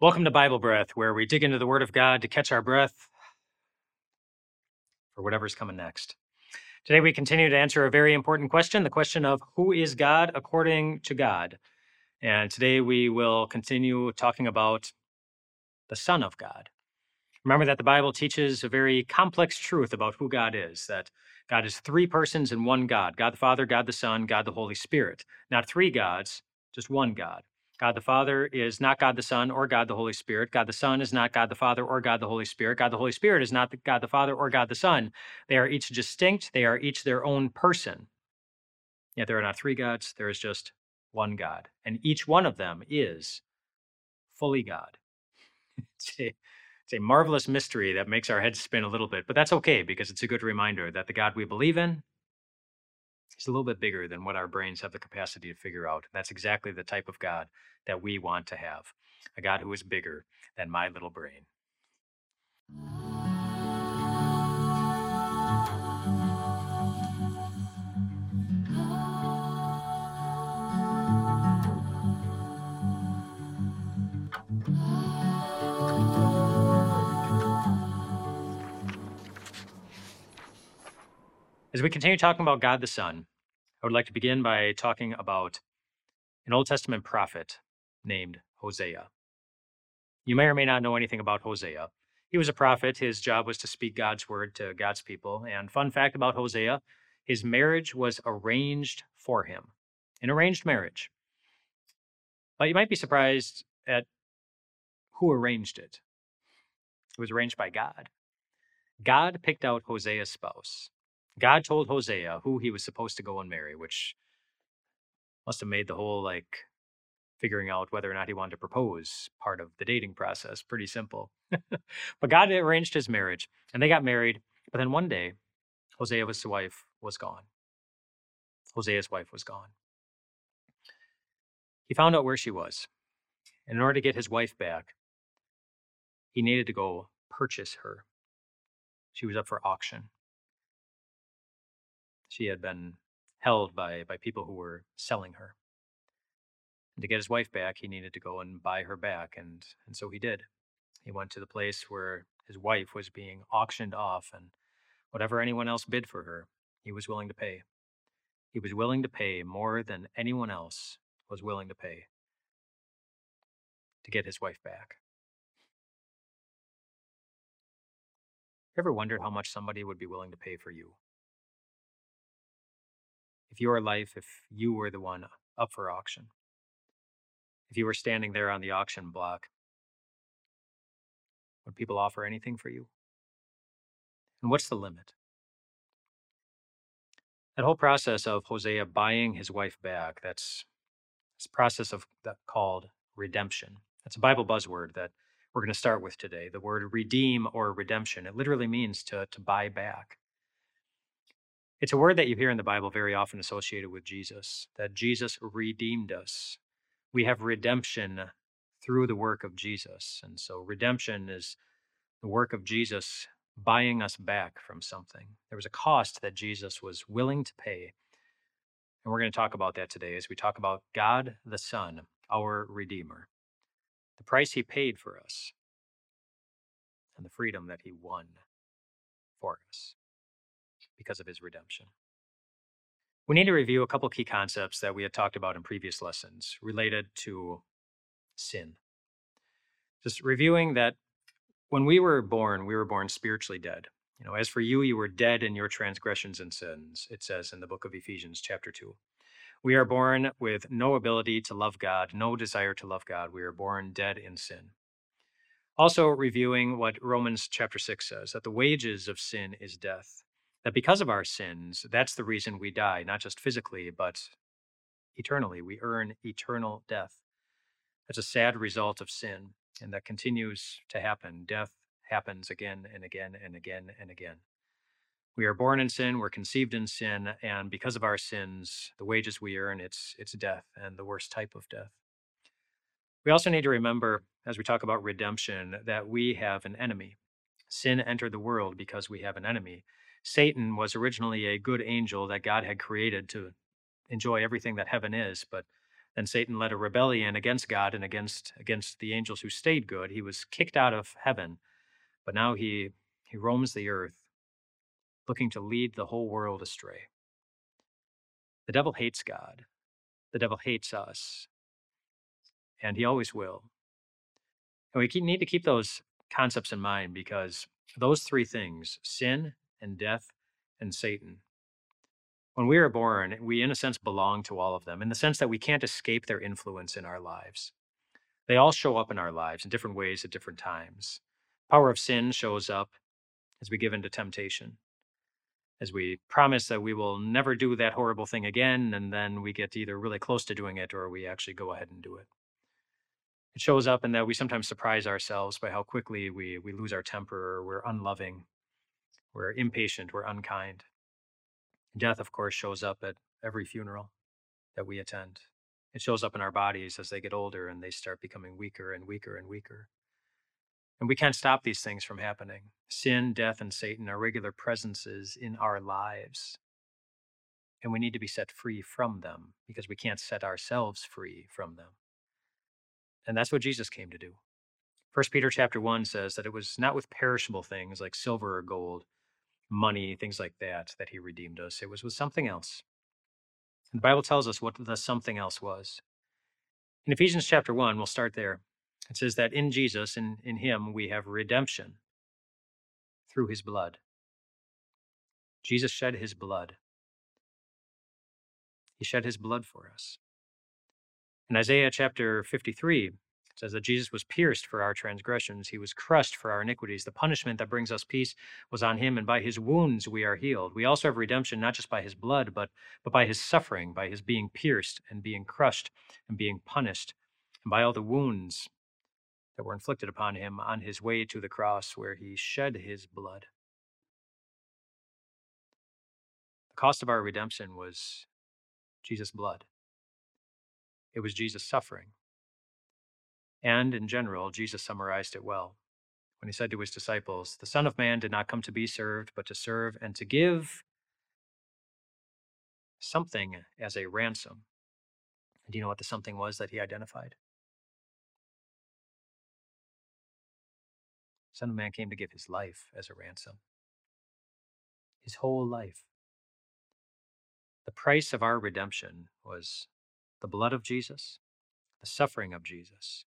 Welcome to Bible Breath, where we dig into the Word of God to catch our breath for whatever's coming next. Today, we continue to answer a very important question the question of who is God according to God. And today, we will continue talking about the Son of God. Remember that the Bible teaches a very complex truth about who God is that God is three persons in one God God the Father, God the Son, God the Holy Spirit. Not three gods, just one God. God the Father is not God the Son or God the Holy Spirit. God the Son is not God the Father or God the Holy Spirit. God the Holy Spirit is not God the Father or God the Son. They are each distinct, they are each their own person. Yet there are not three gods, there is just one God. And each one of them is fully God. It's a, it's a marvelous mystery that makes our heads spin a little bit, but that's okay because it's a good reminder that the God we believe in is a little bit bigger than what our brains have the capacity to figure out. That's exactly the type of God that we want to have a God who is bigger than my little brain. As we continue talking about God the Son, I would like to begin by talking about an Old Testament prophet named Hosea. You may or may not know anything about Hosea. He was a prophet. His job was to speak God's word to God's people. And fun fact about Hosea his marriage was arranged for him, an arranged marriage. But you might be surprised at who arranged it. It was arranged by God. God picked out Hosea's spouse. God told Hosea who he was supposed to go and marry, which must have made the whole like figuring out whether or not he wanted to propose part of the dating process pretty simple. but God arranged his marriage and they got married. But then one day, Hosea's wife was gone. Hosea's wife was gone. He found out where she was. And in order to get his wife back, he needed to go purchase her. She was up for auction. She had been held by, by people who were selling her. And to get his wife back, he needed to go and buy her back, and, and so he did. He went to the place where his wife was being auctioned off, and whatever anyone else bid for her, he was willing to pay. He was willing to pay more than anyone else was willing to pay to get his wife back. Ever wondered how much somebody would be willing to pay for you? Your life, if you were the one up for auction, if you were standing there on the auction block, would people offer anything for you? And what's the limit? That whole process of Hosea buying his wife back, that's this process of that called redemption. That's a Bible buzzword that we're going to start with today. The word redeem or redemption. It literally means to, to buy back. It's a word that you hear in the Bible very often associated with Jesus, that Jesus redeemed us. We have redemption through the work of Jesus. And so redemption is the work of Jesus buying us back from something. There was a cost that Jesus was willing to pay. And we're going to talk about that today as we talk about God the Son, our Redeemer, the price he paid for us, and the freedom that he won for us because of his redemption. We need to review a couple key concepts that we had talked about in previous lessons related to sin. Just reviewing that when we were born, we were born spiritually dead. You know, as for you, you were dead in your transgressions and sins, it says in the book of Ephesians, chapter 2. We are born with no ability to love God, no desire to love God. We are born dead in sin. Also, reviewing what Romans chapter 6 says that the wages of sin is death that because of our sins, that's the reason we die, not just physically, but eternally. We earn eternal death. That's a sad result of sin, and that continues to happen. Death happens again and again and again and again. We are born in sin, we're conceived in sin, and because of our sins, the wages we earn, it's it's death and the worst type of death. We also need to remember, as we talk about redemption, that we have an enemy. Sin entered the world because we have an enemy. Satan was originally a good angel that God had created to enjoy everything that heaven is, but Then Satan led a rebellion against God and against against the angels who stayed good. He was kicked out of heaven, but now he he roams the earth looking to lead the whole world astray. The devil hates God. The devil hates us. And he always will. And we need to keep those concepts in mind because those three things sin and death and Satan when we are born, we in a sense belong to all of them in the sense that we can't escape their influence in our lives. They all show up in our lives in different ways at different times. Power of sin shows up as we give into temptation, as we promise that we will never do that horrible thing again, and then we get either really close to doing it or we actually go ahead and do it. It shows up in that we sometimes surprise ourselves by how quickly we, we lose our temper, or we're unloving, we're impatient, we're unkind. Death, of course, shows up at every funeral that we attend. It shows up in our bodies as they get older and they start becoming weaker and weaker and weaker. And we can't stop these things from happening. Sin, death, and Satan are regular presences in our lives. And we need to be set free from them because we can't set ourselves free from them. And that's what Jesus came to do. First Peter chapter 1 says that it was not with perishable things like silver or gold, money, things like that, that he redeemed us. It was with something else. And the Bible tells us what the something else was. In Ephesians chapter 1, we'll start there. It says that in Jesus, in, in him, we have redemption through his blood. Jesus shed his blood. He shed his blood for us. In Isaiah chapter 53, says that Jesus was pierced for our transgressions, he was crushed for our iniquities. The punishment that brings us peace was on him, and by his wounds we are healed. We also have redemption not just by his blood, but, but by his suffering, by his being pierced and being crushed and being punished, and by all the wounds that were inflicted upon him on his way to the cross where he shed his blood. The cost of our redemption was Jesus' blood. It was Jesus' suffering. And in general, Jesus summarized it well when he said to his disciples, The Son of Man did not come to be served, but to serve and to give something as a ransom. And do you know what the something was that he identified? Son of Man came to give his life as a ransom. His whole life. The price of our redemption was the blood of Jesus, the suffering of Jesus,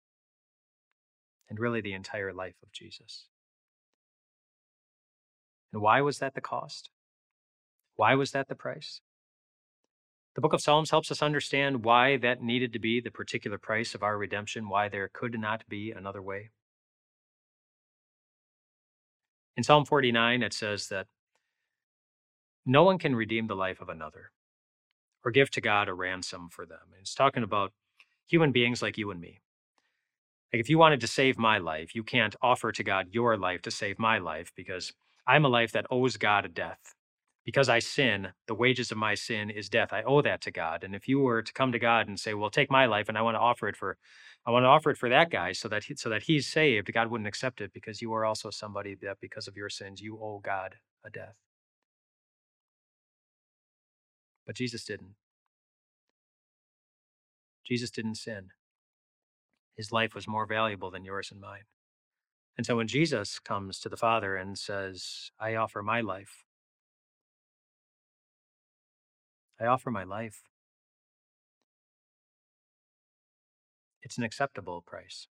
and really the entire life of Jesus. And why was that the cost? Why was that the price? The book of Psalms helps us understand why that needed to be the particular price of our redemption, why there could not be another way. In Psalm 49, it says that no one can redeem the life of another or give to God a ransom for them. It's talking about human beings like you and me. Like if you wanted to save my life, you can't offer to God your life to save my life because I'm a life that owes God a death. Because I sin, the wages of my sin is death. I owe that to God. And if you were to come to God and say, "Well, take my life and I want to offer it for I want to offer it for that guy so that he, so that he's saved," God wouldn't accept it because you are also somebody that because of your sins you owe God a death. But Jesus didn't. Jesus didn't sin. His life was more valuable than yours and mine. And so when Jesus comes to the Father and says, I offer my life, I offer my life, it's an acceptable price.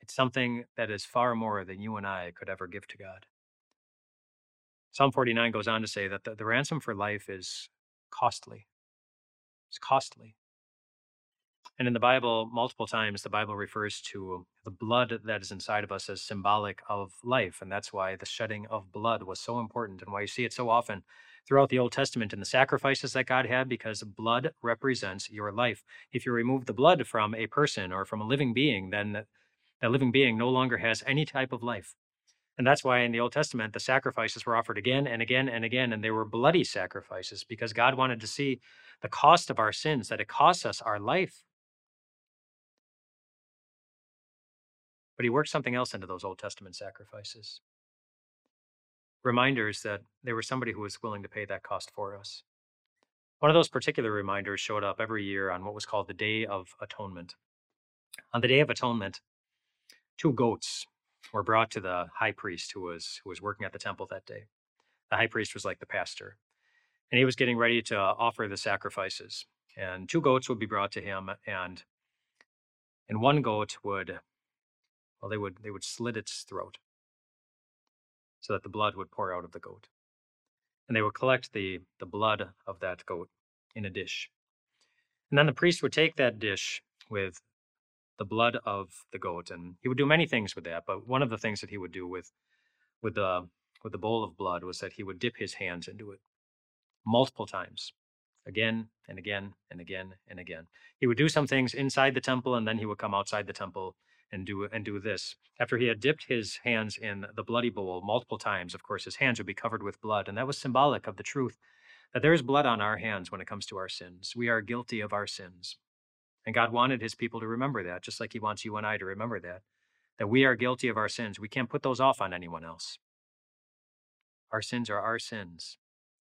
It's something that is far more than you and I could ever give to God. Psalm 49 goes on to say that the, the ransom for life is costly. It's costly. And in the Bible, multiple times, the Bible refers to the blood that is inside of us as symbolic of life. And that's why the shedding of blood was so important and why you see it so often throughout the Old Testament in the sacrifices that God had, because blood represents your life. If you remove the blood from a person or from a living being, then that living being no longer has any type of life. And that's why in the Old Testament, the sacrifices were offered again and again and again, and they were bloody sacrifices because God wanted to see the cost of our sins, that it costs us our life But he worked something else into those Old Testament sacrifices. Reminders that there was somebody who was willing to pay that cost for us. One of those particular reminders showed up every year on what was called the Day of Atonement. On the Day of Atonement, two goats were brought to the high priest who was who was working at the temple that day. The high priest was like the pastor, and he was getting ready to offer the sacrifices. And two goats would be brought to him, and and one goat would, well, they would they would slit its throat so that the blood would pour out of the goat, and they would collect the the blood of that goat in a dish, and then the priest would take that dish with the blood of the goat, and he would do many things with that. But one of the things that he would do with with the with the bowl of blood was that he would dip his hands into it multiple times, again and again and again and again. He would do some things inside the temple, and then he would come outside the temple and do and do this. After he had dipped his hands in the bloody bowl multiple times, of course, his hands would be covered with blood, and that was symbolic of the truth that there is blood on our hands when it comes to our sins. We are guilty of our sins. And God wanted his people to remember that, just like he wants you and I to remember that, that we are guilty of our sins. We can't put those off on anyone else. Our sins are our sins.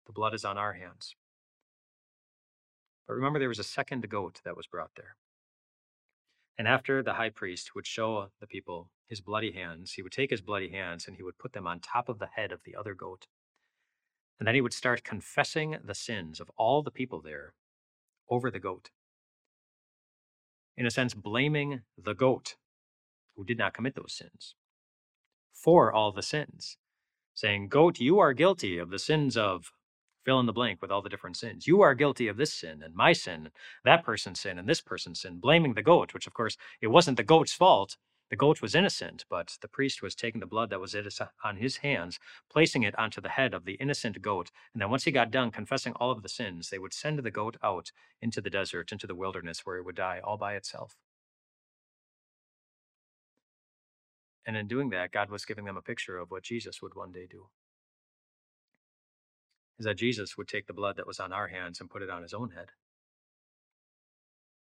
The blood is on our hands. But remember, there was a second goat that was brought there. And after the high priest would show the people his bloody hands, he would take his bloody hands and he would put them on top of the head of the other goat. And then he would start confessing the sins of all the people there over the goat in a sense, blaming the goat who did not commit those sins for all the sins, saying, Goat, you are guilty of the sins of fill in the blank with all the different sins. You are guilty of this sin and my sin, and that person's sin and this person's sin, blaming the goat, which of course it wasn't the goat's fault. The goat was innocent, but the priest was taking the blood that was on his hands, placing it onto the head of the innocent goat. And then once he got done confessing all of the sins, they would send the goat out into the desert, into the wilderness, where it would die all by itself. And in doing that, God was giving them a picture of what Jesus would one day do. Is that Jesus would take the blood that was on our hands and put it on his own head.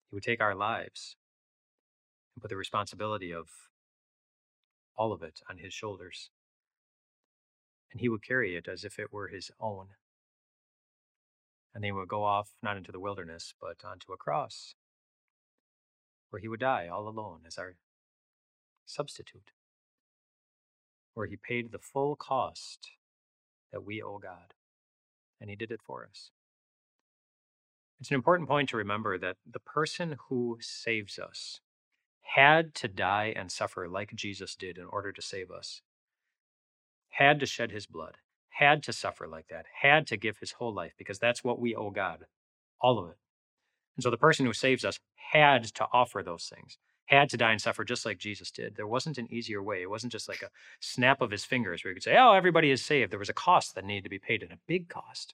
He would take our lives and put the responsibility of all of it on his shoulders. And he would carry it as if it were his own. And he would go off not into the wilderness, but onto a cross, where he would die all alone as our substitute, where he paid the full cost that we owe God. And he did it for us. It's an important point to remember that the person who saves us had to die and suffer like Jesus did in order to save us, had to shed his blood, had to suffer like that, had to give his whole life because that's what we owe God, all of it. And so the person who saves us had to offer those things, had to die and suffer just like Jesus did. There wasn't an easier way. It wasn't just like a snap of his fingers where you could say, oh, everybody is saved. There was a cost that needed to be paid and a big cost.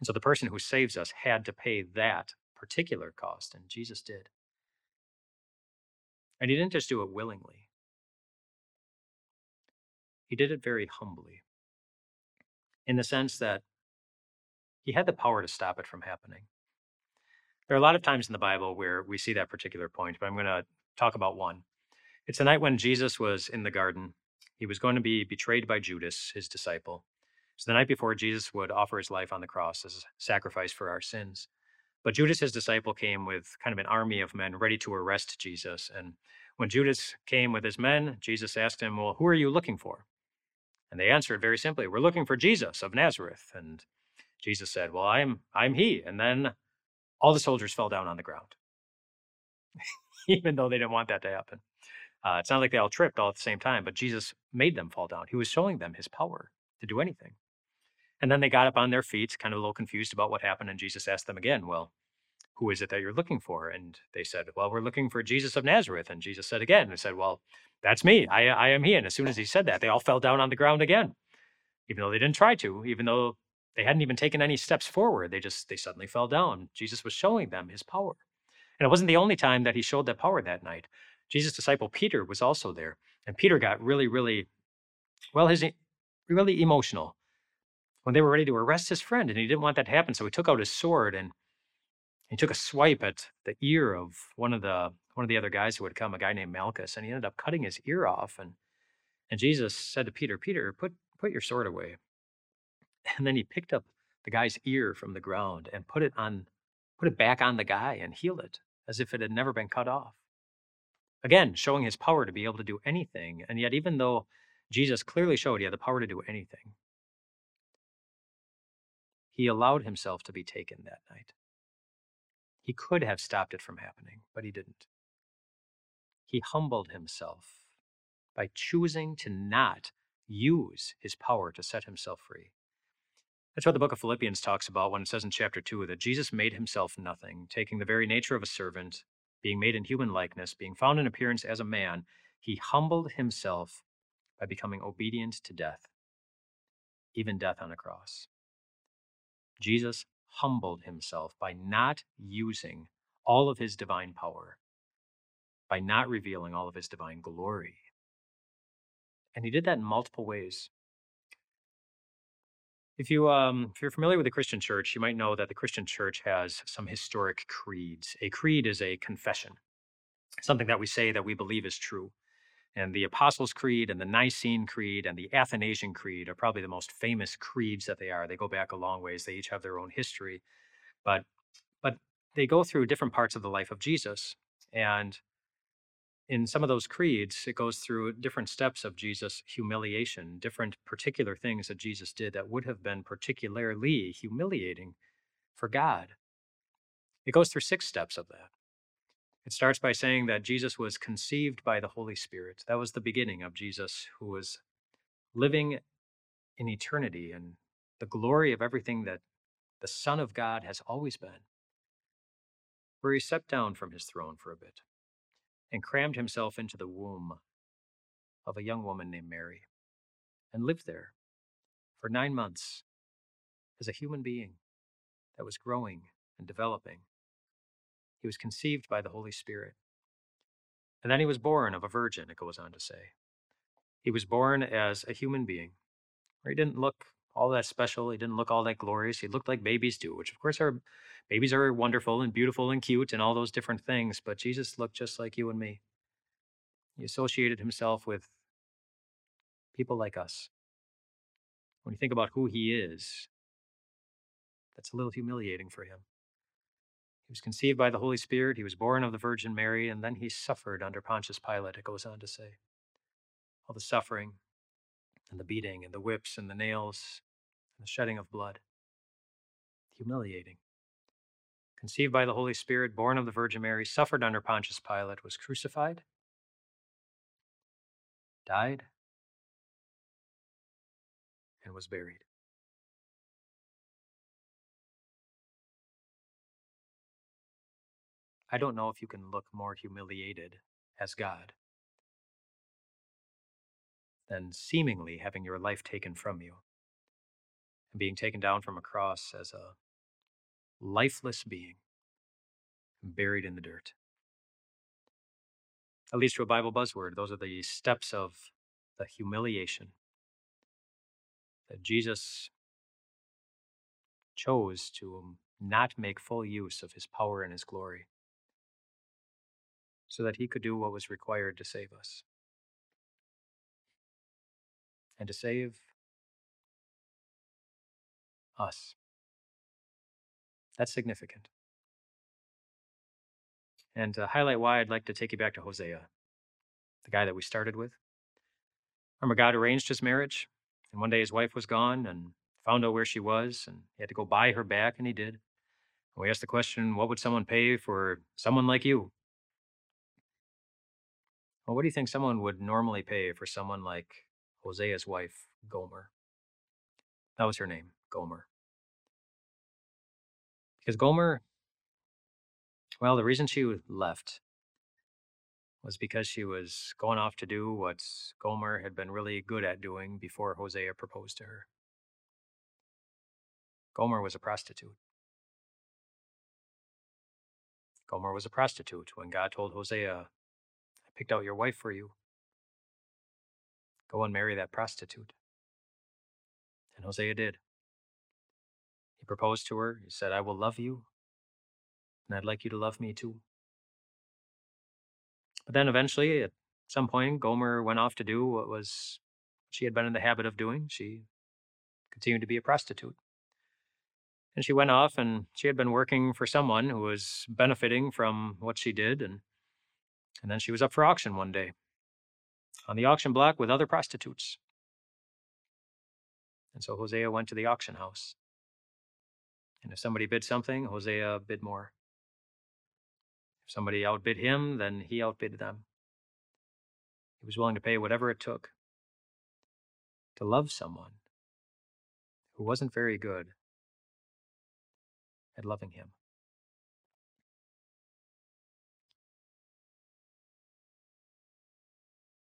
And so the person who saves us had to pay that particular cost, and Jesus did. And he didn't just do it willingly, he did it very humbly, in the sense that he had the power to stop it from happening. There are a lot of times in the Bible where we see that particular point, but I'm going to talk about one. It's the night when Jesus was in the garden. He was going to be betrayed by Judas, his disciple. So the night before Jesus would offer his life on the cross as a sacrifice for our sins. But Judas, his disciple, came with kind of an army of men ready to arrest Jesus. And when Judas came with his men, Jesus asked him, Well, who are you looking for? And they answered very simply, We're looking for Jesus of Nazareth. And Jesus said, Well, I'm I'm he. And then all the soldiers fell down on the ground. Even though they didn't want that to happen. Uh, it's not like they all tripped all at the same time, but Jesus made them fall down. He was showing them his power to do anything. And then they got up on their feet, kind of a little confused about what happened. And Jesus asked them again, Well, who is it that you're looking for? And they said, Well, we're looking for Jesus of Nazareth. And Jesus said again, and said, Well, that's me. I, I am he. And as soon as he said that, they all fell down on the ground again, even though they didn't try to, even though they hadn't even taken any steps forward. They just, they suddenly fell down. Jesus was showing them his power. And it wasn't the only time that he showed that power that night. Jesus' disciple Peter was also there. And Peter got really, really, well, his really emotional when they were ready to arrest his friend, and he didn't want that to happen. So he took out his sword and he took a swipe at the ear of one of the one of the other guys who had come, a guy named Malchus, and he ended up cutting his ear off. And and Jesus said to Peter, Peter, put put your sword away. And then he picked up the guy's ear from the ground and put it on put it back on the guy and healed it as if it had never been cut off. Again, showing his power to be able to do anything. And yet, even though Jesus clearly showed he had the power to do anything, he allowed himself to be taken that night. He could have stopped it from happening, but he didn't. He humbled himself by choosing to not use his power to set himself free. That's what the book of Philippians talks about when it says in chapter 2 that Jesus made himself nothing, taking the very nature of a servant, being made in human likeness, being found in appearance as a man. He humbled himself by becoming obedient to death, even death on a cross. Jesus humbled himself by not using all of his divine power, by not revealing all of his divine glory. And he did that in multiple ways. If you um, if you're familiar with the Christian Church, you might know that the Christian Church has some historic creeds. A creed is a confession, something that we say that we believe is true. And the Apostles' Creed and the Nicene Creed and the Athanasian Creed are probably the most famous creeds that they are. They go back a long ways. They each have their own history, but but they go through different parts of the life of Jesus. And in some of those creeds, it goes through different steps of Jesus' humiliation, different particular things that Jesus did that would have been particularly humiliating for God. It goes through six steps of that. It starts by saying that Jesus was conceived by the Holy Spirit. That was the beginning of Jesus, who was living in eternity and the glory of everything that the Son of God has always been, where he stepped down from his throne for a bit and crammed himself into the womb of a young woman named Mary and lived there for nine months as a human being that was growing and developing. He was conceived by the Holy Spirit. And then he was born of a virgin, it goes on to say. He was born as a human being. He didn't look all that special. He didn't look all that glorious. He looked like babies do, which of course are babies are wonderful and beautiful and cute and all those different things, but Jesus looked just like you and me. He associated himself with people like us. When you think about who he is, that's a little humiliating for him. He was conceived by the Holy Spirit, he was born of the Virgin Mary, and then he suffered under Pontius Pilate, it goes on to say. All the suffering, and the beating and the whips and the nails and the shedding of blood. Humiliating. Conceived by the Holy Spirit, born of the Virgin Mary, suffered under Pontius Pilate, was crucified, died, and was buried. I don't know if you can look more humiliated as God than seemingly having your life taken from you and being taken down from a cross as a lifeless being buried in the dirt. At least to a Bible buzzword, those are the steps of the humiliation that Jesus chose to um, not make full use of his power and his glory so that he could do what was required to save us and to save us. That's significant. And to highlight why, I'd like to take you back to Hosea, the guy that we started with. Remember, God arranged his marriage, and one day his wife was gone and found out where she was, and he had to go buy her back, and he did. And we asked the question what would someone pay for someone like you? Well, what do you think someone would normally pay for someone like Hosea's wife, Gomer. That was her name, Gomer. Because Gomer, well, the reason she left was because she was going off to do what Gomer had been really good at doing before Hosea proposed to her. Gomer was a prostitute. Gomer was a prostitute when God told Hosea, I picked out your wife for you. Go and marry that prostitute. And Hosea did. He proposed to her. He said, I will love you, and I'd like you to love me too. But then eventually, at some point, Gomer went off to do what was she had been in the habit of doing. She continued to be a prostitute. And she went off and she had been working for someone who was benefiting from what she did. And, and then she was up for auction one day on the auction block with other prostitutes. And so Hosea went to the auction house. And if somebody bid something, Hosea bid more. If somebody outbid him, then he outbid them. He was willing to pay whatever it took to love someone who wasn't very good at loving him.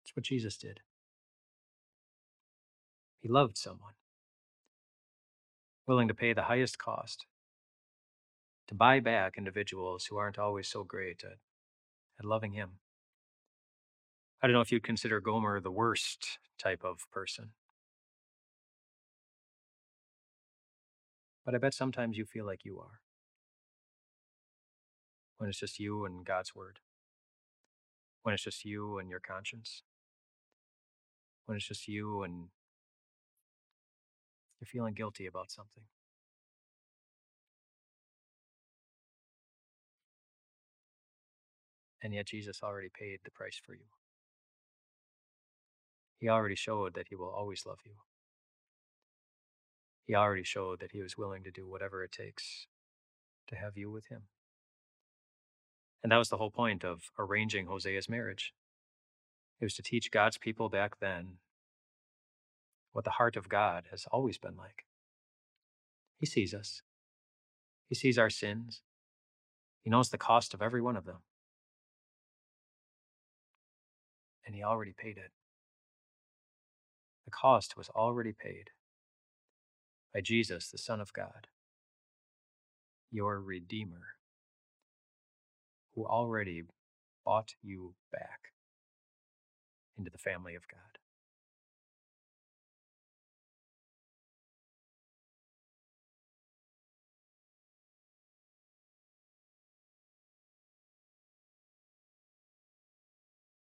It's what Jesus did. He loved someone, willing to pay the highest cost to buy back individuals who aren't always so great at, at loving him. I don't know if you'd consider Gomer the worst type of person. But I bet sometimes you feel like you are. When it's just you and God's word. When it's just you and your conscience. When it's just you and you're feeling guilty about something. And yet Jesus already paid the price for you. He already showed that he will always love you. He already showed that he was willing to do whatever it takes to have you with him. And that was the whole point of arranging Hosea's marriage. It was to teach God's people back then what the heart of God has always been like. He sees us, He sees our sins, He knows the cost of every one of them. And He already paid it. The cost was already paid by Jesus, the Son of God, your Redeemer, who already bought you back into the family of God.